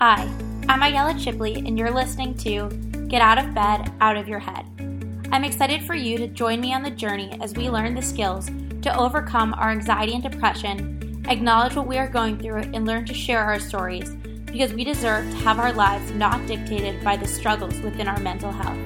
Hi, I'm Ayala Chipley, and you're listening to Get Out of Bed, Out of Your Head. I'm excited for you to join me on the journey as we learn the skills to overcome our anxiety and depression, acknowledge what we are going through, and learn to share our stories because we deserve to have our lives not dictated by the struggles within our mental health.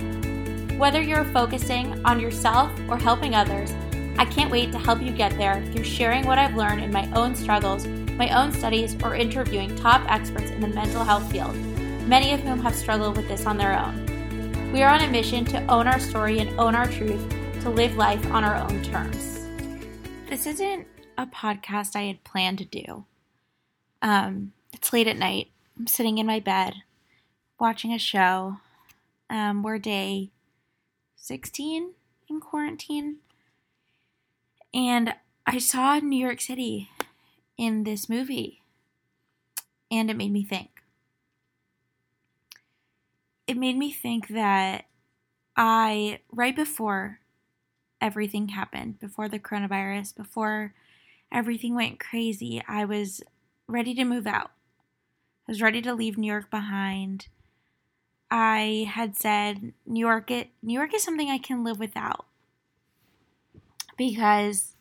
Whether you're focusing on yourself or helping others, I can't wait to help you get there through sharing what I've learned in my own struggles my own studies, or interviewing top experts in the mental health field, many of whom have struggled with this on their own. We are on a mission to own our story and own our truth, to live life on our own terms. This isn't a podcast I had planned to do. Um, it's late at night. I'm sitting in my bed watching a show. Um, we're day 16 in quarantine. And I saw New York City in this movie. And it made me think. It made me think that I, right before everything happened, before the coronavirus, before everything went crazy, I was ready to move out. I was ready to leave New York behind. I had said New York it New York is something I can live without. Because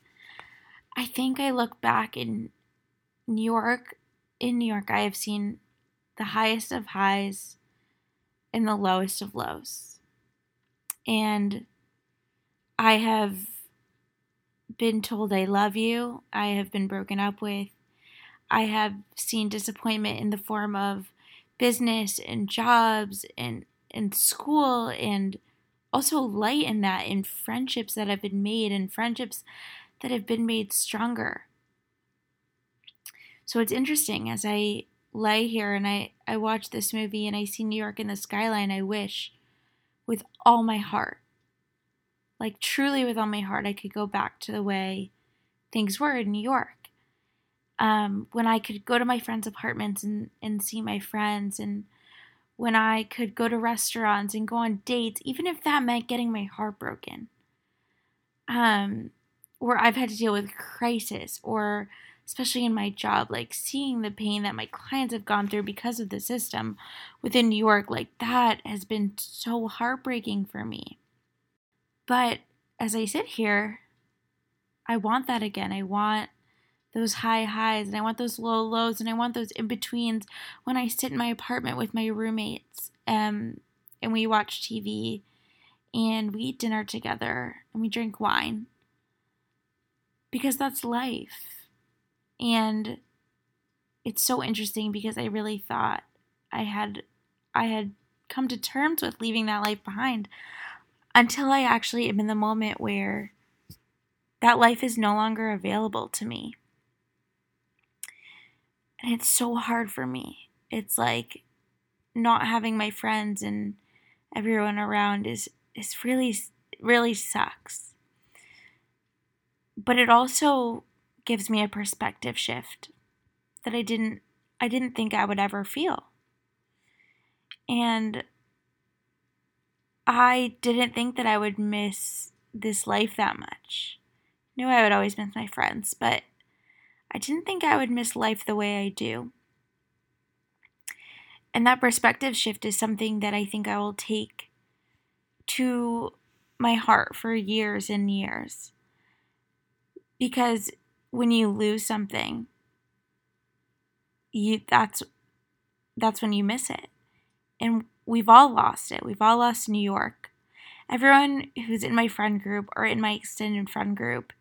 I think I look back and New York, in New York, I have seen the highest of highs and the lowest of lows. And I have been told I love you. I have been broken up with. I have seen disappointment in the form of business and jobs and, and school and also light in that in friendships that have been made and friendships that have been made stronger. So it's interesting as I lay here and I, I watch this movie and I see New York in the skyline, I wish with all my heart, like truly with all my heart, I could go back to the way things were in New York. Um, when I could go to my friends' apartments and, and see my friends, and when I could go to restaurants and go on dates, even if that meant getting my heart broken. Um, where I've had to deal with crisis or especially in my job, like seeing the pain that my clients have gone through because of the system within New York, like that has been so heartbreaking for me. But as I sit here, I want that again. I want those high highs and I want those low lows and I want those in betweens when I sit in my apartment with my roommates um, and we watch TV and we eat dinner together and we drink wine because that's life. And it's so interesting because I really thought I had I had come to terms with leaving that life behind until I actually am in the moment where that life is no longer available to me. And it's so hard for me. It's like not having my friends and everyone around is is really really sucks. But it also gives me a perspective shift that I didn't I didn't think I would ever feel. And I didn't think that I would miss this life that much. I knew I would always miss my friends, but I didn't think I would miss life the way I do. And that perspective shift is something that I think I will take to my heart for years and years. Because when you lose something, you that's that's when you miss it. And we've all lost it. We've all lost New York. Everyone who's in my friend group or in my extended friend group,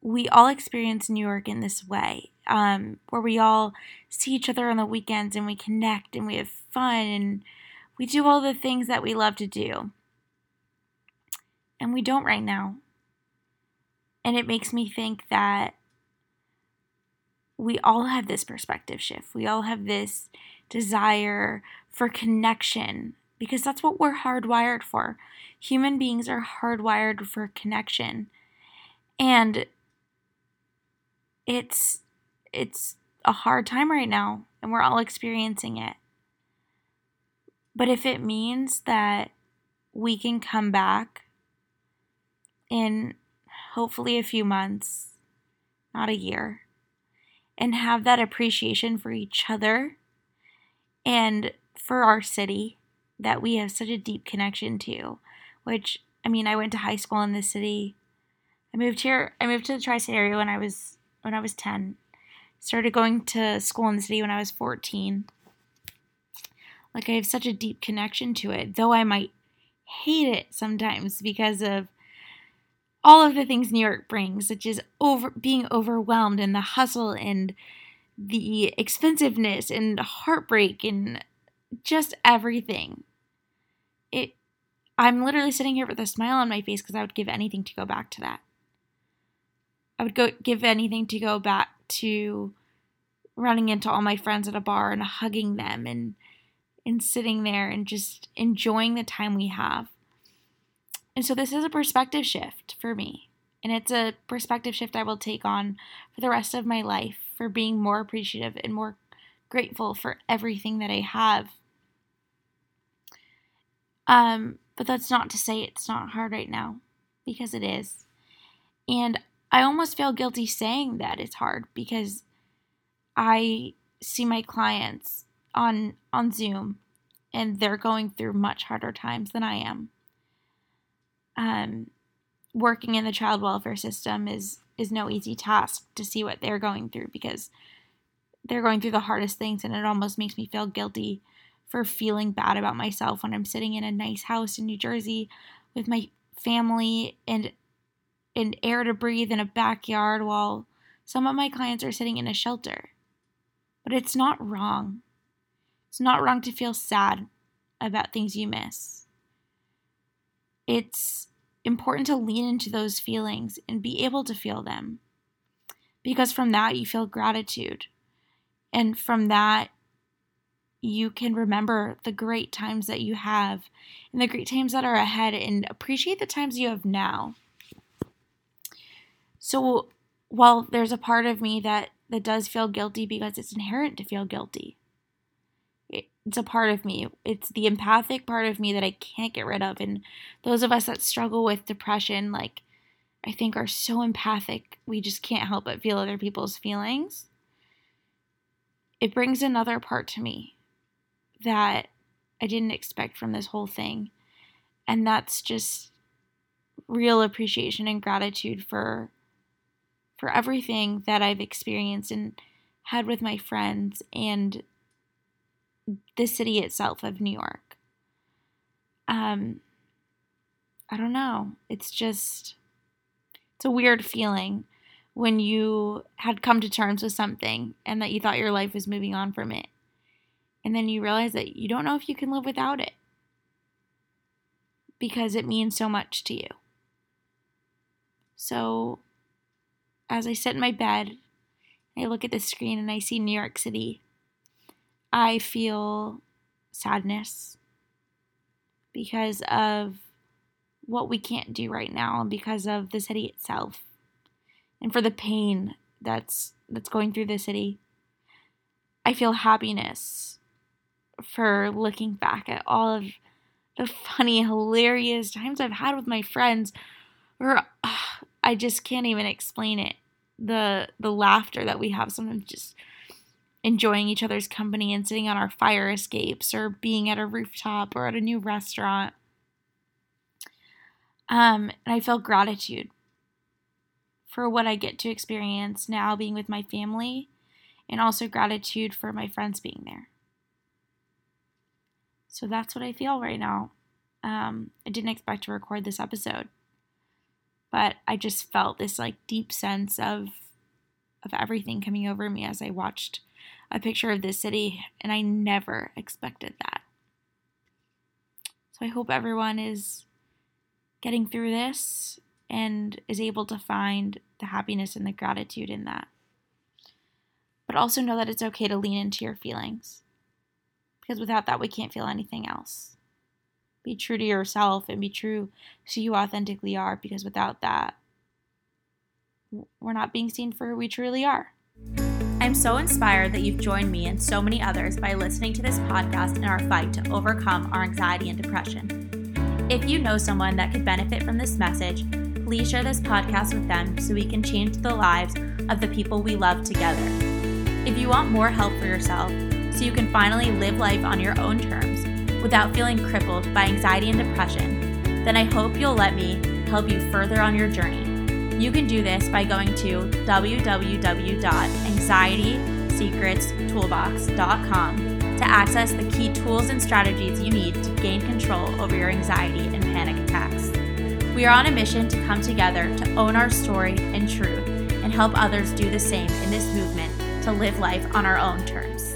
we all experience New York in this way, um, where we all see each other on the weekends and we connect and we have fun and we do all the things that we love to do. And we don't right now. And it makes me think that we all have this perspective shift. We all have this desire for connection because that's what we're hardwired for. Human beings are hardwired for connection. And it's it's a hard time right now and we're all experiencing it. But if it means that we can come back in hopefully a few months, not a year, and have that appreciation for each other and for our city that we have such a deep connection to, which I mean, I went to high school in this city. I moved here. I moved to the tri-state area when I was when I was ten. Started going to school in the city when I was fourteen. Like I have such a deep connection to it, though I might hate it sometimes because of all of the things New York brings, such as over being overwhelmed and the hustle and the expensiveness and heartbreak and just everything. It I'm literally sitting here with a smile on my face because I would give anything to go back to that. I would go give anything to go back to running into all my friends at a bar and hugging them and and sitting there and just enjoying the time we have. And so this is a perspective shift for me. And it's a perspective shift I will take on for the rest of my life for being more appreciative and more grateful for everything that I have. Um, but that's not to say it's not hard right now, because it is. And I almost feel guilty saying that it's hard because I see my clients on on Zoom and they're going through much harder times than I am. Um, working in the child welfare system is is no easy task to see what they're going through because they're going through the hardest things and it almost makes me feel guilty for feeling bad about myself when I'm sitting in a nice house in New Jersey with my family and and air to breathe in a backyard while some of my clients are sitting in a shelter. But it's not wrong. It's not wrong to feel sad about things you miss. It's important to lean into those feelings and be able to feel them. Because from that, you feel gratitude. And from that, you can remember the great times that you have and the great times that are ahead and appreciate the times you have now. So, while there's a part of me that, that does feel guilty because it's inherent to feel guilty, it's a part of me. It's the empathic part of me that I can't get rid of. And those of us that struggle with depression, like, I think are so empathic, we just can't help but feel other people's feelings. It brings another part to me that I didn't expect from this whole thing. And that's just real appreciation and gratitude for for everything that I've experienced and had with my friends and the city itself of New York. Um, I don't know. It's just, it's a weird feeling when you had come to terms with something and that you thought your life was moving on from it. And then you realize that you don't know if you can live without it because it means so much to you. So, as I sit in my bed, I look at the screen and I see New York City I feel sadness because of what we can't do right now and because of the city itself and for the pain that's that's going through the city. I feel happiness for looking back at all of the funny, hilarious times I've had with my friends or uh, I just can't even explain it. The the laughter that we have sometimes just enjoying each other's company and sitting on our fire escapes or being at a rooftop or at a new restaurant. Um, and I feel gratitude for what I get to experience now being with my family and also gratitude for my friends being there. So that's what I feel right now. Um, I didn't expect to record this episode, but I just felt this like deep sense of of everything coming over me as I watched a picture of this city, and I never expected that. So I hope everyone is getting through this and is able to find the happiness and the gratitude in that. But also know that it's okay to lean into your feelings. Because without that, we can't feel anything else. Be true to yourself and be true to who you authentically are, because without that, we're not being seen for who we truly are. I'm so inspired that you've joined me and so many others by listening to this podcast in our fight to overcome our anxiety and depression. If you know someone that could benefit from this message, please share this podcast with them so we can change the lives of the people we love together. If you want more help for yourself, so you can finally live life on your own terms without feeling crippled by anxiety and depression, then I hope you'll let me help you further on your journey. You can do this by going to www.anxietysecretstoolbox.com to access the key tools and strategies you need to gain control over your anxiety and panic attacks. We are on a mission to come together to own our story and truth and help others do the same in this movement to live life on our own terms.